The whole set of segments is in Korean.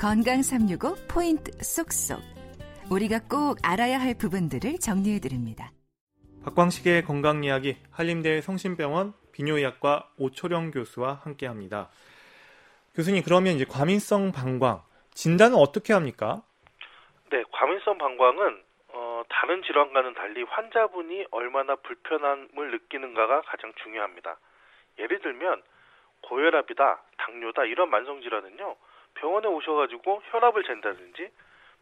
건강 365 포인트 쏙쏙. 우리가 꼭 알아야 할 부분들을 정리해 드립니다. 박광식의 건강 이야기 한림대 성심병원 비뇨의학과 오초령 교수와 함께 합니다. 교수님 그러면 이제 과민성 방광 진단은 어떻게 합니까? 네, 과민성 방광은 어, 다른 질환과는 달리 환자분이 얼마나 불편함을 느끼는가가 가장 중요합니다. 예를 들면 고혈압이다, 당뇨다 이런 만성 질환은요 병원에 오셔가지고 혈압을 잰다든지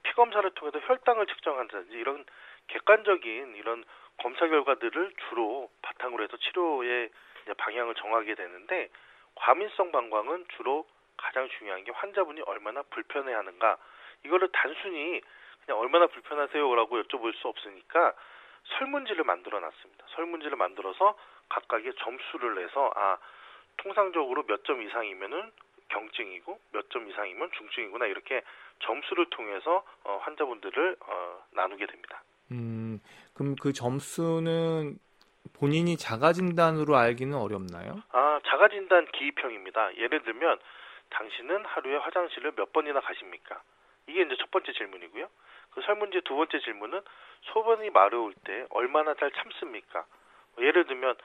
피 검사를 통해서 혈당을 측정한다든지 이런 객관적인 이런 검사 결과들을 주로 바탕으로 해서 치료의 방향을 정하게 되는데 과민성 방광은 주로 가장 중요한 게 환자분이 얼마나 불편해하는가 이거를 단순히 그냥 얼마나 불편하세요라고 여쭤볼 수 없으니까 설문지를 만들어 놨습니다. 설문지를 만들어서 각각의 점수를 내서 아 통상적으로 몇 점 이상이면은 경증이고 몇 점 이상이면 중증이구나 이렇게 점수를 통해서 어, 환자분들을 어, 나누게 됩니다. 음, 그럼 그 점수는 본인이 자가 진단으로 알기는 어렵나요? 아, 자가 진단 기입형입니다. 예를 들면 당신은 하루에 화장실을 몇 번이나 가십니까? 이게 이제 첫 번째 질문이고요. 그 설문지 두 번째 질문은 소변이 마려울 때 얼마나 잘 참습니까? 뭐 예를 들면 아,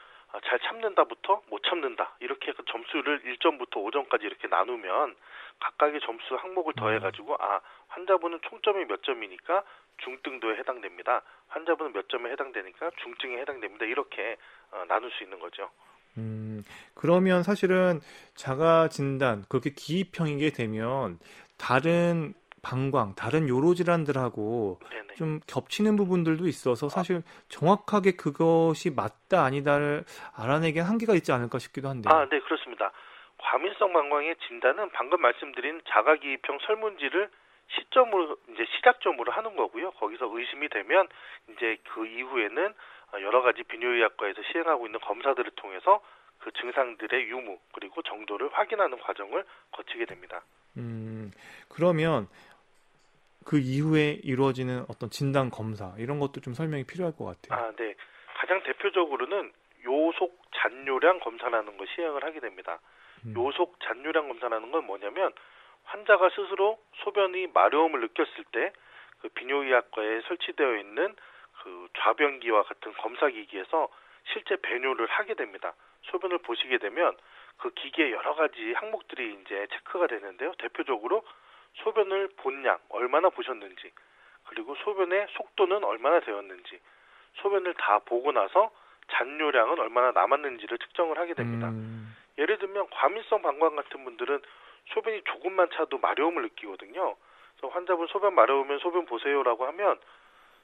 잘 참는다부터 못 참는다 이렇게 그 점수를 1점부터 5점까지 이렇게 나누면 각각의 점수 항목을 더해가지고 아 환자분은 총점이 몇 점이니까 중등도에 해당됩니다. 환자분은 몇 점에 해당되니까 중증에 해당됩니다. 이렇게 어, 나눌 수 있는 거죠. 음, 그러면 사실은 자가 진단 그렇게 기입형이게 되면 다른 방광, 다른 요로 질환들하고 네네. 좀 겹치는 부분들도 있어서 사실 정확하게 그것이 맞다 아니다를 알아내기 한계가 있지 않을까 싶기도 한데. 아, 네, 그렇습니다. 과민성 방광의 진단은 방금 말씀드린 자가기입형 설문지를 시점으로 이제 시작점으로 하는 거고요. 거기서 의심이 되면 이제 그 이후에는 여러 가지 비뇨의학과에서 시행하고 있는 검사들을 통해서 그 증상들의 유무 그리고 정도를 확인하는 과정을 거치게 됩니다. 음, 그러면 그 이후에 이루어지는 어떤 진단 검사 이런 것도 좀 설명이 필요할 것 같아요. 아, 네. 가장 대표적으로는 요속 잔뇨량 검사라는 걸 시행을 하게 됩니다. 음. 요속 잔뇨량 검사라는 건 뭐냐면 환자가 스스로 소변이 마려움을 느꼈을 때 그 비뇨의학과에 설치되어 있는 그 좌변기와 같은 검사 기기에서 실제 배뇨를 하게 됩니다. 소변을 보시게 되면 그 기계에 여러 가지 항목들이 이제 체크가 되는데요. 대표적으로 소변을 본 양 얼마나 보셨는지 그리고 소변의 속도는 얼마나 되었는지 소변을 다 보고 나서 잔뇨량은 얼마나 남았는지를 측정을 하게 됩니다. 음. 예를 들면 과민성 방광 같은 분들은 소변이 조금만 차도 마려움을 느끼거든요. 그래서 환자분 소변 마려우면 소변 보세요라고 하면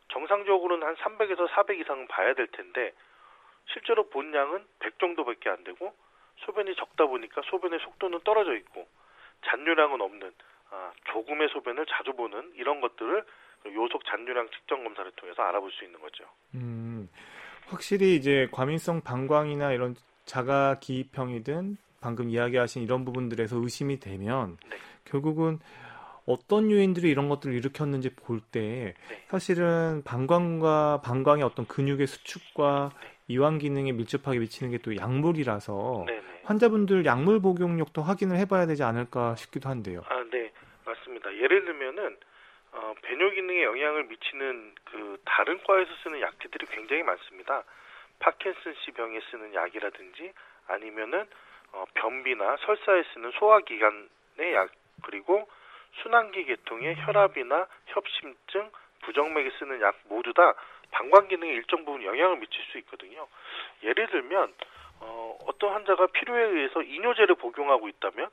정상적으로는 한 300에서 400 이상은 봐야 될 텐데 실제로 본 양은 100 정도밖에 안 되고 소변이 적다 보니까 소변의 속도는 떨어져 있고 잔뇨량은 없는 아, 조금의 소변을 자주 보는 이런 것들을 요속 잔류량 측정 검사를 통해서 알아볼 수 있는 거죠. 음, 확실히 이제 과민성 방광이나 이런 자가 기입형이든 방금 이야기하신 이런 부분들에서 의심이 되면 네. 결국은 어떤 요인들이 이런 것들을 일으켰는지 볼때 네. 사실은 방광과 방광의 어떤 근육의 수축과 네. 이완 기능에 밀접하게 미치는 게 또 약물이라서 네, 네. 환자분들 약물 복용력도 확인을 해봐야 되지 않을까 싶기도 한데요. 아, 네. 맞습니다. 예를 들면은 어, 배뇨 기능에 영향을 미치는 그 다른 과에서 쓰는 약제들이 굉장히 많습니다. 파킨슨씨 병에 쓰는 약이라든지 아니면은 어, 변비나 설사에 쓰는 소화기관의 약 그리고 순환기 계통의 혈압이나 협심증, 부정맥에 쓰는 약 모두 다 방광 기능에 일정 부분 영향을 미칠 수 있거든요. 예를 들면 어, 어떤 환자가 필요에 의해서 이뇨제를 복용하고 있다면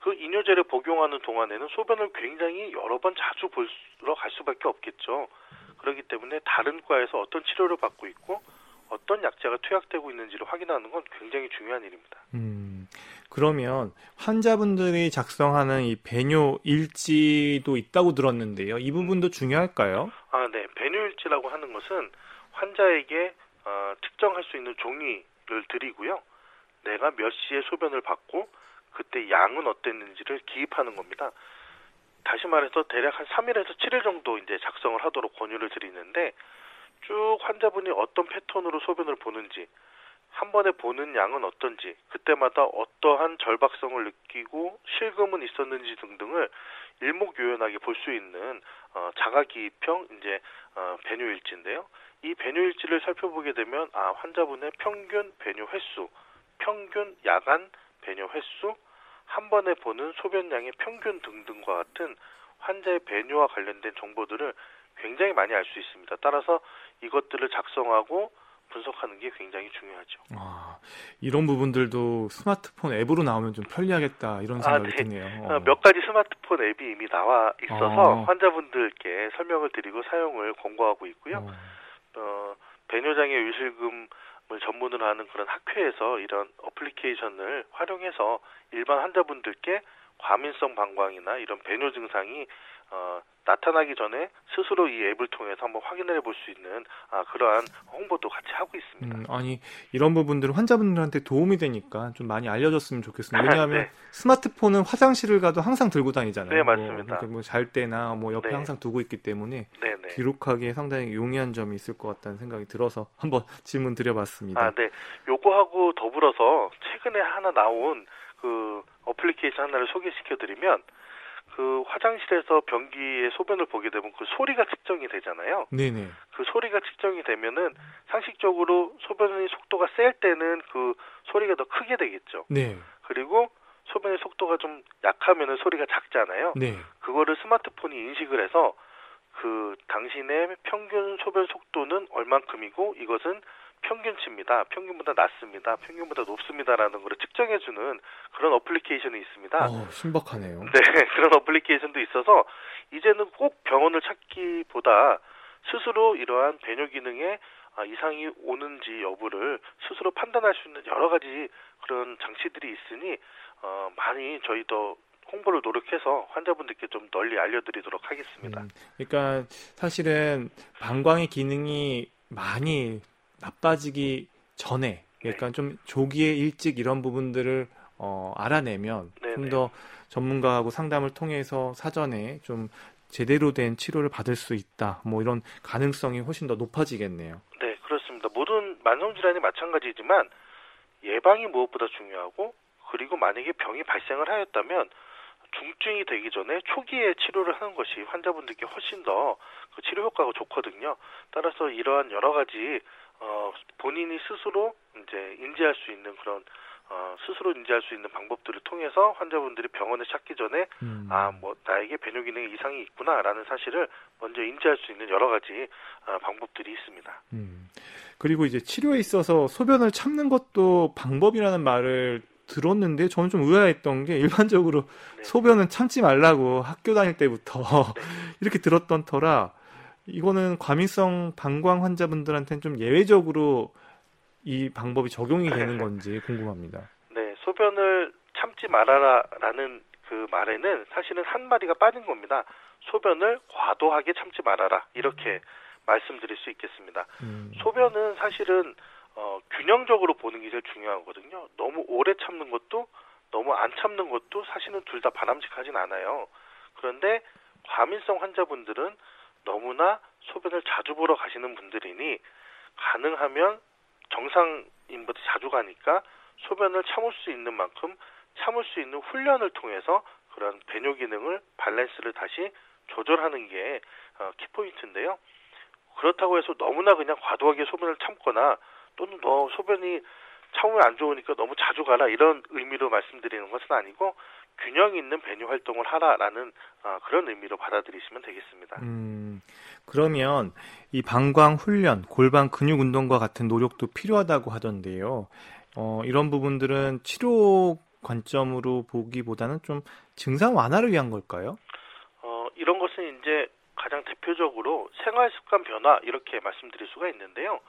그 이뇨제를 복용하는 동안에는 소변을 굉장히 여러 번 자주 보러 갈 수밖에 없겠죠. 그렇기 때문에 다른 과에서 어떤 치료를 받고 있고 어떤 약제가 투약되고 있는지를 확인하는 건 굉장히 중요한 일입니다. 음, 그러면 환자분들이 작성하는 이 배뇨 일지도 있다고 들었는데요. 이 부분도 중요할까요? 아, 네. 배뇨 일지라고 하는 것은 환자에게 어, 특정할 수 있는 종이를 드리고요. 내가 몇 시에 소변을 받고 그때 양은 어땠는지를 기입하는 겁니다. 다시 말해서 대략 한 3일에서 7일 정도 이제 작성을 하도록 권유를 드리는데 쭉 환자분이 어떤 패턴으로 소변을 보는지 한 번에 보는 양은 어떤지 그때마다 어떠한 절박성을 느끼고 실금은 있었는지 등등을 일목요연하게 볼 수 있는 어, 자가기입형 이제 어, 배뇨일지인데요. 이 배뇨일지를 살펴보게 되면 아 환자분의 평균 배뇨 횟수, 평균 야간 배뇨 횟수, 한 번에 보는 소변량의 평균 등등과 같은 환자의 배뇨와 관련된 정보들을 굉장히 많이 알 수 있습니다. 따라서 이것들을 작성하고 분석하는 게 굉장히 중요하죠. 아, 이런 부분들도 스마트폰 앱으로 나오면 좀 편리하겠다 이런 생각이 아, 네. 드네요. 어. 몇 가지 스마트폰 앱이 이미 나와 있어서 어. 환자분들께 설명을 드리고 사용을 권고하고 있고요. 어. 어, 배뇨장애 유실금을 전문으로 하는 그런 학회에서 이런 어플리케이션을 활용해서 일반 환자분들께 과민성 방광이나 이런 배뇨 증상이 어, 나타나기 전에 스스로 이 앱을 통해서 한번 확인해 볼 수 있는 아, 그러한 홍보도 같이 하고 있습니다. 음, 아니 이런 부분들은 환자분들한테 도움이 되니까 좀 많이 알려줬으면 좋겠습니다. 왜냐하면 네. 스마트폰은 화장실을 가도 항상 들고 다니잖아요. 네, 맞습니다. 뭐, 뭐잘 때나 뭐 옆에 네. 항상 두고 있기 때문에 네네. 기록하기에 상당히 용이한 점이 있을 것 같다는 생각이 들어서 한번 질문 드려봤습니다. 아, 네. 요거하고 더불어서 최근에 하나 나온 그 어플리케이션 하나를 소개시켜 드리면 그 화장실에서 변기의 소변을 보게 되면 그 소리가 측정이 되잖아요. 네네. 그 소리가 측정이 되면은 상식적으로 소변의 속도가 셀 때는 그 소리가 더 크게 되겠죠. 네. 그리고 소변의 속도가 좀 약하면은 소리가 작잖아요. 네. 그거를 스마트폰이 인식을 해서 그 당신의 평균 소변 속도는 얼만큼이고 이것은 평균치입니다. 평균보다 낮습니다. 평균보다 높습니다라는 걸 측정해주는 그런 어플리케이션이 있습니다. 어, 신박하네요. 네, 그런 어플리케이션도 있어서 이제는 꼭 병원을 찾기보다 스스로 이러한 배뇨 기능에 아, 이상이 오는지 여부를 스스로 판단할 수 있는 여러 가지 그런 장치들이 있으니 어, 많이 저희도 홍보를 노력해서 환자분들께 좀 널리 알려드리도록 하겠습니다. 음, 그러니까 사실은 방광의 기능이 많이 나빠지기 전에 그러니까 네. 좀 조기에 일찍 이런 부분들을 어, 알아내면 네네. 좀더 전문가하고 상담을 통해서 사전에 좀 제대로 된 치료를 받을 수 있다. 뭐 이런 가능성이 훨씬 더 높아지겠네요. 네, 그렇습니다. 모든 만성 질환이 마찬가지지만 예방이 무엇보다 중요하고 그리고 만약에 병이 발생을 하였다면 중증이 되기 전에 초기에 치료를 하는 것이 환자분들께 훨씬 더 그 치료 효과가 좋거든요. 따라서 이러한 여러 가지 어, 본인이 스스로 이제 인지할 수 있는 그런 어, 스스로 인지할 수 있는 방법들을 통해서 환자분들이 병원에 찾기 전에 음. 아, 뭐 나에게 배뇨 기능에 이상이 있구나라는 사실을 먼저 인지할 수 있는 여러 가지 어, 방법들이 있습니다. 음. 그리고 이제 치료에 있어서 소변을 참는 것도 방법이라는 말을 들었는데 저는 좀 의아했던 게 일반적으로 네. 소변은 참지 말라고 학교 다닐 때부터 이렇게 들었던 터라 이거는 과민성 방광 환자분들한테는 좀 예외적으로 이 방법이 적용이 되는 건지 궁금합니다. 네, 소변을 참지 말아라라는 그 말에는 사실은 한 마디가 빠진 겁니다. 소변을 과도하게 참지 말아라 이렇게 말씀드릴 수 있겠습니다. 음. 소변은 사실은 어, 균형적으로 보는 게 제일 중요하거든요. 너무 오래 참는 것도 너무 안 참는 것도 사실은 둘 다 바람직하진 않아요. 그런데 과민성 환자분들은 너무나 소변을 자주 보러 가시는 분들이니 가능하면 정상인보다 자주 가니까 소변을 참을 수 있는 만큼 참을 수 있는 훈련을 통해서 그런 배뇨 기능을 밸런스를 다시 조절하는 게 어, 키포인트인데요. 그렇다고 해서 너무나 그냥 과도하게 소변을 참거나 또는 너 소변이 참으면 안 좋으니까 너무 자주 가라 이런 의미로 말씀드리는 것은 아니고 균형 있는 배뇨 활동을 하라라는 어, 그런 의미로 받아들이시면 되겠습니다. 음, 그러면 이 방광 훈련, 골반 근육 운동과 같은 노력도 필요하다고 하던데요. 어, 이런 부분들은 치료 관점으로 보기보다는 좀 증상 완화를 위한 걸까요? 어, 이런 것은 이제 가장 대표적으로 생활 습관 변화 이렇게 말씀드릴 수가 있는데요.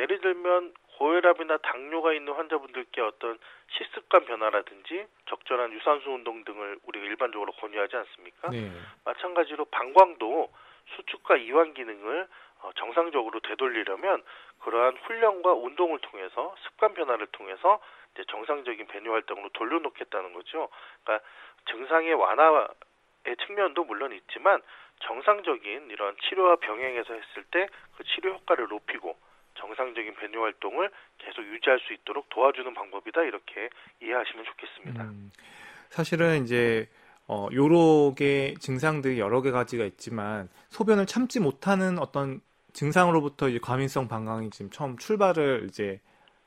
예를 들면 고혈압이나 당뇨가 있는 환자분들께 어떤 식습관 변화라든지 적절한 유산소 운동 등을 우리가 일반적으로 권유하지 않습니까? 네. 마찬가지로 방광도 수축과 이완 기능을 어, 정상적으로 되돌리려면 그러한 훈련과 운동을 통해서 습관 변화를 통해서 이제 정상적인 배뇨 활동으로 돌려놓겠다는 거죠. 그러니까 증상의 완화의 측면도 물론 있지만 정상적인 이런 치료와 병행해서 했을 때 그 치료 효과를 높이고 정상적인 배뇨 활동을 계속 유지할 수 있도록 도와주는 방법이다 이렇게 이해하시면 좋겠습니다. 음, 사실은 이제 어, 요렇게 증상들이 여러 개 가지가 있지만 소변을 참지 못하는 어떤 증상으로부터 이제 과민성 방광이 지금 처음 출발을 이제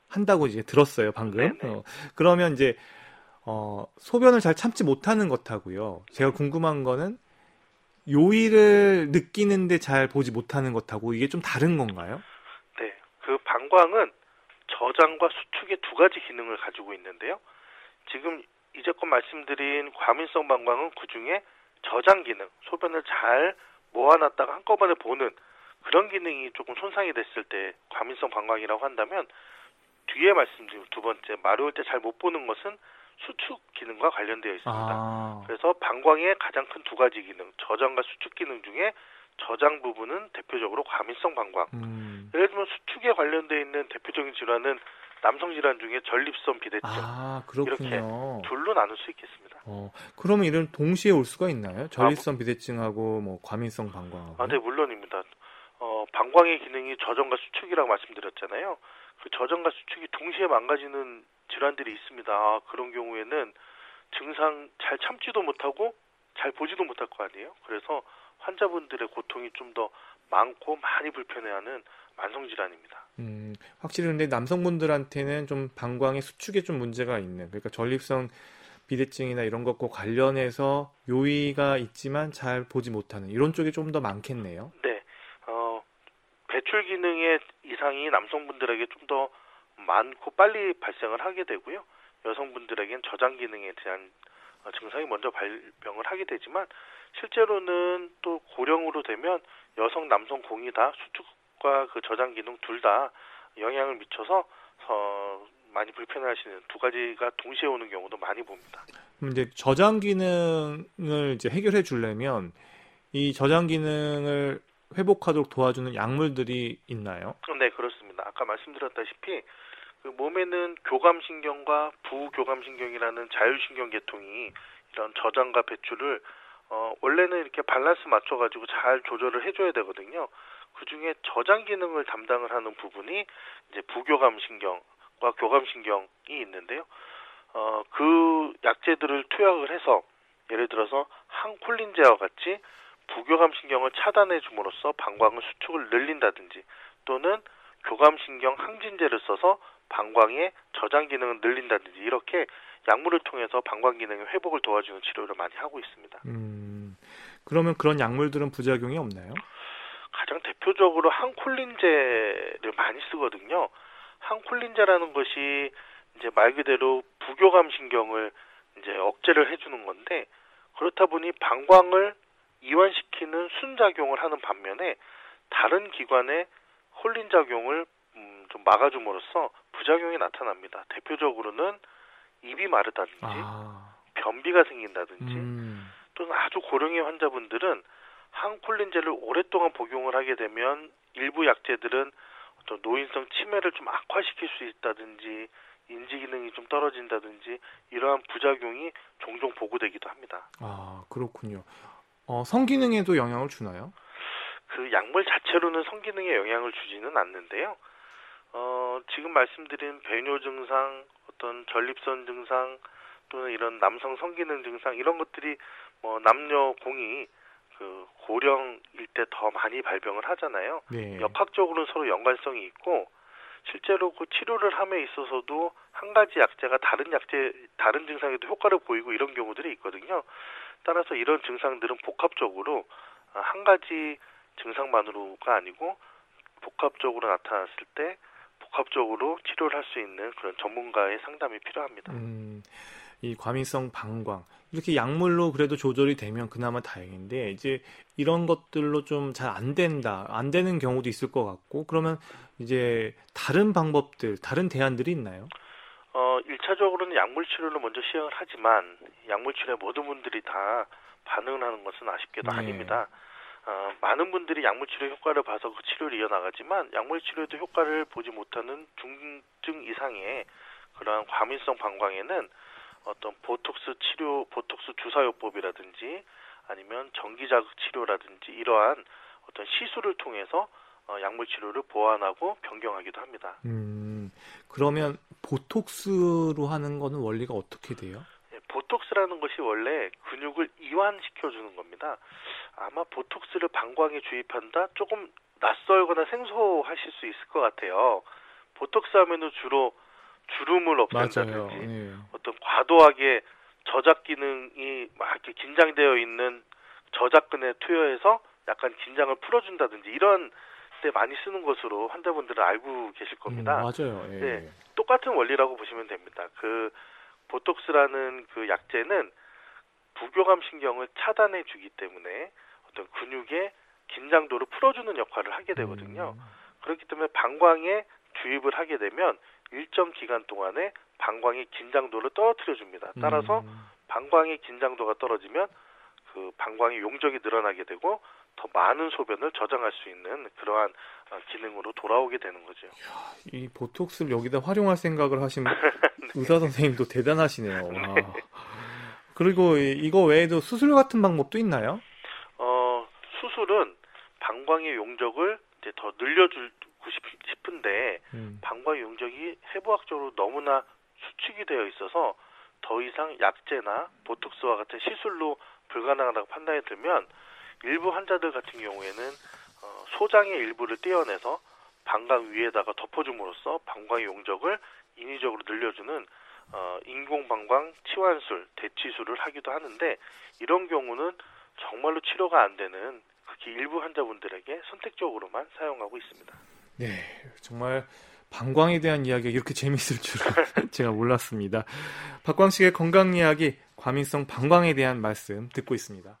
한다고 이제 들었어요 방금. 어, 그러면 이제 어, 소변을 잘 참지 못하는 것하고요. 제가 궁금한 거는 요일을 느끼는데 잘 보지 못하는 것하고 이게 좀 다른 건가요? 네, 그 방광은 저장과 수축의 두 가지 기능을 가지고 있는데요. 지금 이제껏 말씀드린 과민성 방광은 그 중에 저장 기능, 소변을 잘 모아놨다가 한꺼번에 보는 그런 기능이 조금 손상이 됐을 때 과민성 방광이라고 한다면 뒤에 말씀드린 두 번째 마려울 때 잘 못 보는 것은 수축 기능과 관련되어 있습니다. 아. 그래서 방광의 가장 큰 두 가지 기능, 저장과 수축 기능 중에 저장 부분은 대표적으로 과민성 방광. 음. 예를 들면 수축에 관련되어 있는 대표적인 질환은 남성 질환 중에 전립선 비대증. 아, 그렇군요. 이렇게 둘로 나눌 수 있겠습니다. 어, 그러면 이런 동시에 올 수가 있나요? 전립선 아, 비대증하고 뭐 과민성 방광하고. 아, 네, 물론입니다. 어, 방광의 기능이 저전과 수축이라고 말씀드렸잖아요. 그 저전과 수축이 동시에 망가지는 질환들이 있습니다. 아, 그런 경우에는 증상 잘 참지도 못하고 잘 보지도 못할 거 아니에요. 그래서 환자분들의 고통이 좀 더 많고 많이 불편해하는 만성 질환입니다. 음, 확실히 근데 남성분들한테는 좀 방광의 수축에 좀 문제가 있는 그러니까 전립선 비대증이나 이런 것과 관련해서 요의가 있지만 잘 보지 못하는 이런 쪽이 좀 더 많겠네요. 네. 어, 배출 기능의 이상이 남성분들에게 좀 더 많고 빨리 발생을 하게 되고요. 여성분들에겐 저장 기능에 대한 어, 증상이 먼저 발병을 하게 되지만 실제로는 또 고령으로 되면 여성 남성 공이 다 수축 과 그 저장 기능 둘 다 영향을 미쳐서 어, 많이 불편해하시는 두 가지가 동시에 오는 경우도 많이 봅니다. 이제 저장 기능을 이제 해결해 주려면 이 저장 기능을 회복하도록 도와주는 약물들이 있나요? 네, 그렇습니다. 아까 말씀드렸다시피 그 몸에는 교감신경과 부교감신경이라는 자율신경 계통이 이런 저장과 배출을 어, 원래는 이렇게 밸런스 맞춰가지고 잘 조절을 해줘야 되거든요. 그 중에 저장 기능을 담당을 하는 부분이 이제 부교감 신경과 교감 신경이 있는데요. 어, 그 약제들을 투약을 해서 예를 들어서 항콜린제와 같이 부교감 신경을 차단해 줌으로써 방광의 수축을 늘린다든지 또는 교감 신경 항진제를 써서 방광의 저장 기능을 늘린다든지 이렇게 약물을 통해서 방광 기능의 회복을 도와주는 치료를 많이 하고 있습니다. 음, 그러면 그런 약물들은 부작용이 없나요? 가장 대표적으로 항콜린제를 많이 쓰거든요. 항콜린제라는 것이 이제 말 그대로 부교감 신경을 이제 억제를 해주는 건데 그렇다 보니 방광을 이완시키는 순작용을 하는 반면에 다른 기관의 홀린 작용을 음, 좀 막아줌으로써 부작용이 나타납니다. 대표적으로는 입이 마르다든지 아. 변비가 생긴다든지 음. 또는 아주 고령의 환자분들은 항콜린제를 오랫동안 복용을 하게 되면 일부 약제들은 어떤 노인성 치매를 좀 악화시킬 수 있다든지 인지 기능이 좀 떨어진다든지 이러한 부작용이 종종 보고되기도 합니다. 아 그렇군요. 어, 성기능에도 영향을 주나요? 그 약물 자체로는 성기능에 영향을 주지는 않는데요. 어, 지금 말씀드린 배뇨 증상, 어떤 전립선 증상 또는 이런 남성 성기능 증상 이런 것들이 뭐 남녀 공이 그 고령일 때 더 많이 발병을 하잖아요. 네. 역학적으로는 서로 연관성이 있고 실제로 그 치료를 함에 있어서도 한 가지 약제가 다른 약제 다른 증상에도 효과를 보이고 이런 경우들이 있거든요. 따라서 이런 증상들은 복합적으로 한 가지 증상만으로가 아니고 복합적으로 나타났을 때 복합적으로 치료를 할 수 있는 그런 전문가의 상담이 필요합니다. 음, 이 과민성 방광 이렇게 약물로 그래도 조절이 되면 그나마 다행인데 이제 이런 것들로 좀 잘 안 된다 안 되는 경우도 있을 것 같고 그러면 이제 다른 방법들 다른 대안들이 있나요? 어, 1차적으로는 약물 치료를 먼저 시행을 하지만 약물 치료에 모든 분들이 다 반응을 하는 것은 아쉽게도 네. 아닙니다. 어, 많은 분들이 약물 치료 효과를 봐서 그 치료를 이어나가지만 약물 치료에도 효과를 보지 못하는 중증 이상의 그러한 과민성 방광에는 어떤 보톡스 치료, 보톡스 주사요법이라든지 아니면 전기자극 치료라든지 이러한 어떤 시술을 통해서 어, 약물 치료를 보완하고 변경하기도 합니다. 음, 그러면 보톡스로 하는 거는 원리가 어떻게 돼요? 보톡스라는 것이 원래 근육을 이완시켜 주는 겁니다. 아마 보톡스를 방광에 주입한다 조금 낯설거나 생소하실 수 있을 것 같아요. 보톡스 하면은 주로 주름을 없앤다든지 네. 어떤 과도하게 저작 기능이 막 이렇게 긴장되어 있는 저작근에 투여해서 약간 긴장을 풀어준다든지 이런 때 많이 쓰는 것으로 환자분들은 알고 계실 겁니다. 음, 맞아요. 예. 네, 똑같은 원리라고 보시면 됩니다. 그 보톡스라는 그 약제는 부교감 신경을 차단해 주기 때문에 어떤 근육의 긴장도를 풀어주는 역할을 하게 되거든요. 음. 그렇기 때문에 방광에 주입을 하게 되면 일정 기간 동안에 방광의 긴장도를 떨어뜨려 줍니다. 따라서 음. 방광의 긴장도가 떨어지면 그 방광의 용적이 늘어나게 되고 더 많은 소변을 저장할 수 있는 그러한 어, 기능으로 돌아오게 되는 거죠. 이 보톡스를 여기다 활용할 생각을 하신 네. 의사 선생님도 대단하시네요. 네. 그리고 이거 외에도 수술 같은 방법도 있나요? 어, 수술은 방광의 용적을 이제 더 늘려주고 싶 은데 음. 방광의 용적이 해부학적으로 너무나 수축이 되어 있어서 더 이상 약제나 보톡스와 같은 시술로 불가능하다고 판단이 들면 일부 환자들 같은 경우에는 어, 소장의 일부를 떼어내서 방광 위에다가 덮어줌으로써 방광의 용적을 인위적으로 늘려주는 어, 인공방광 치환술, 대치술을 하기도 하는데 이런 경우는 정말로 치료가 안 되는 극히 일부 환자분들에게 선택적으로만 사용하고 있습니다. 네, 정말 방광에 대한 이야기가 이렇게 재밌을 줄은 제가 몰랐습니다. 박광식의 건강 이야기, 과민성 방광에 대한 말씀 듣고 있습니다.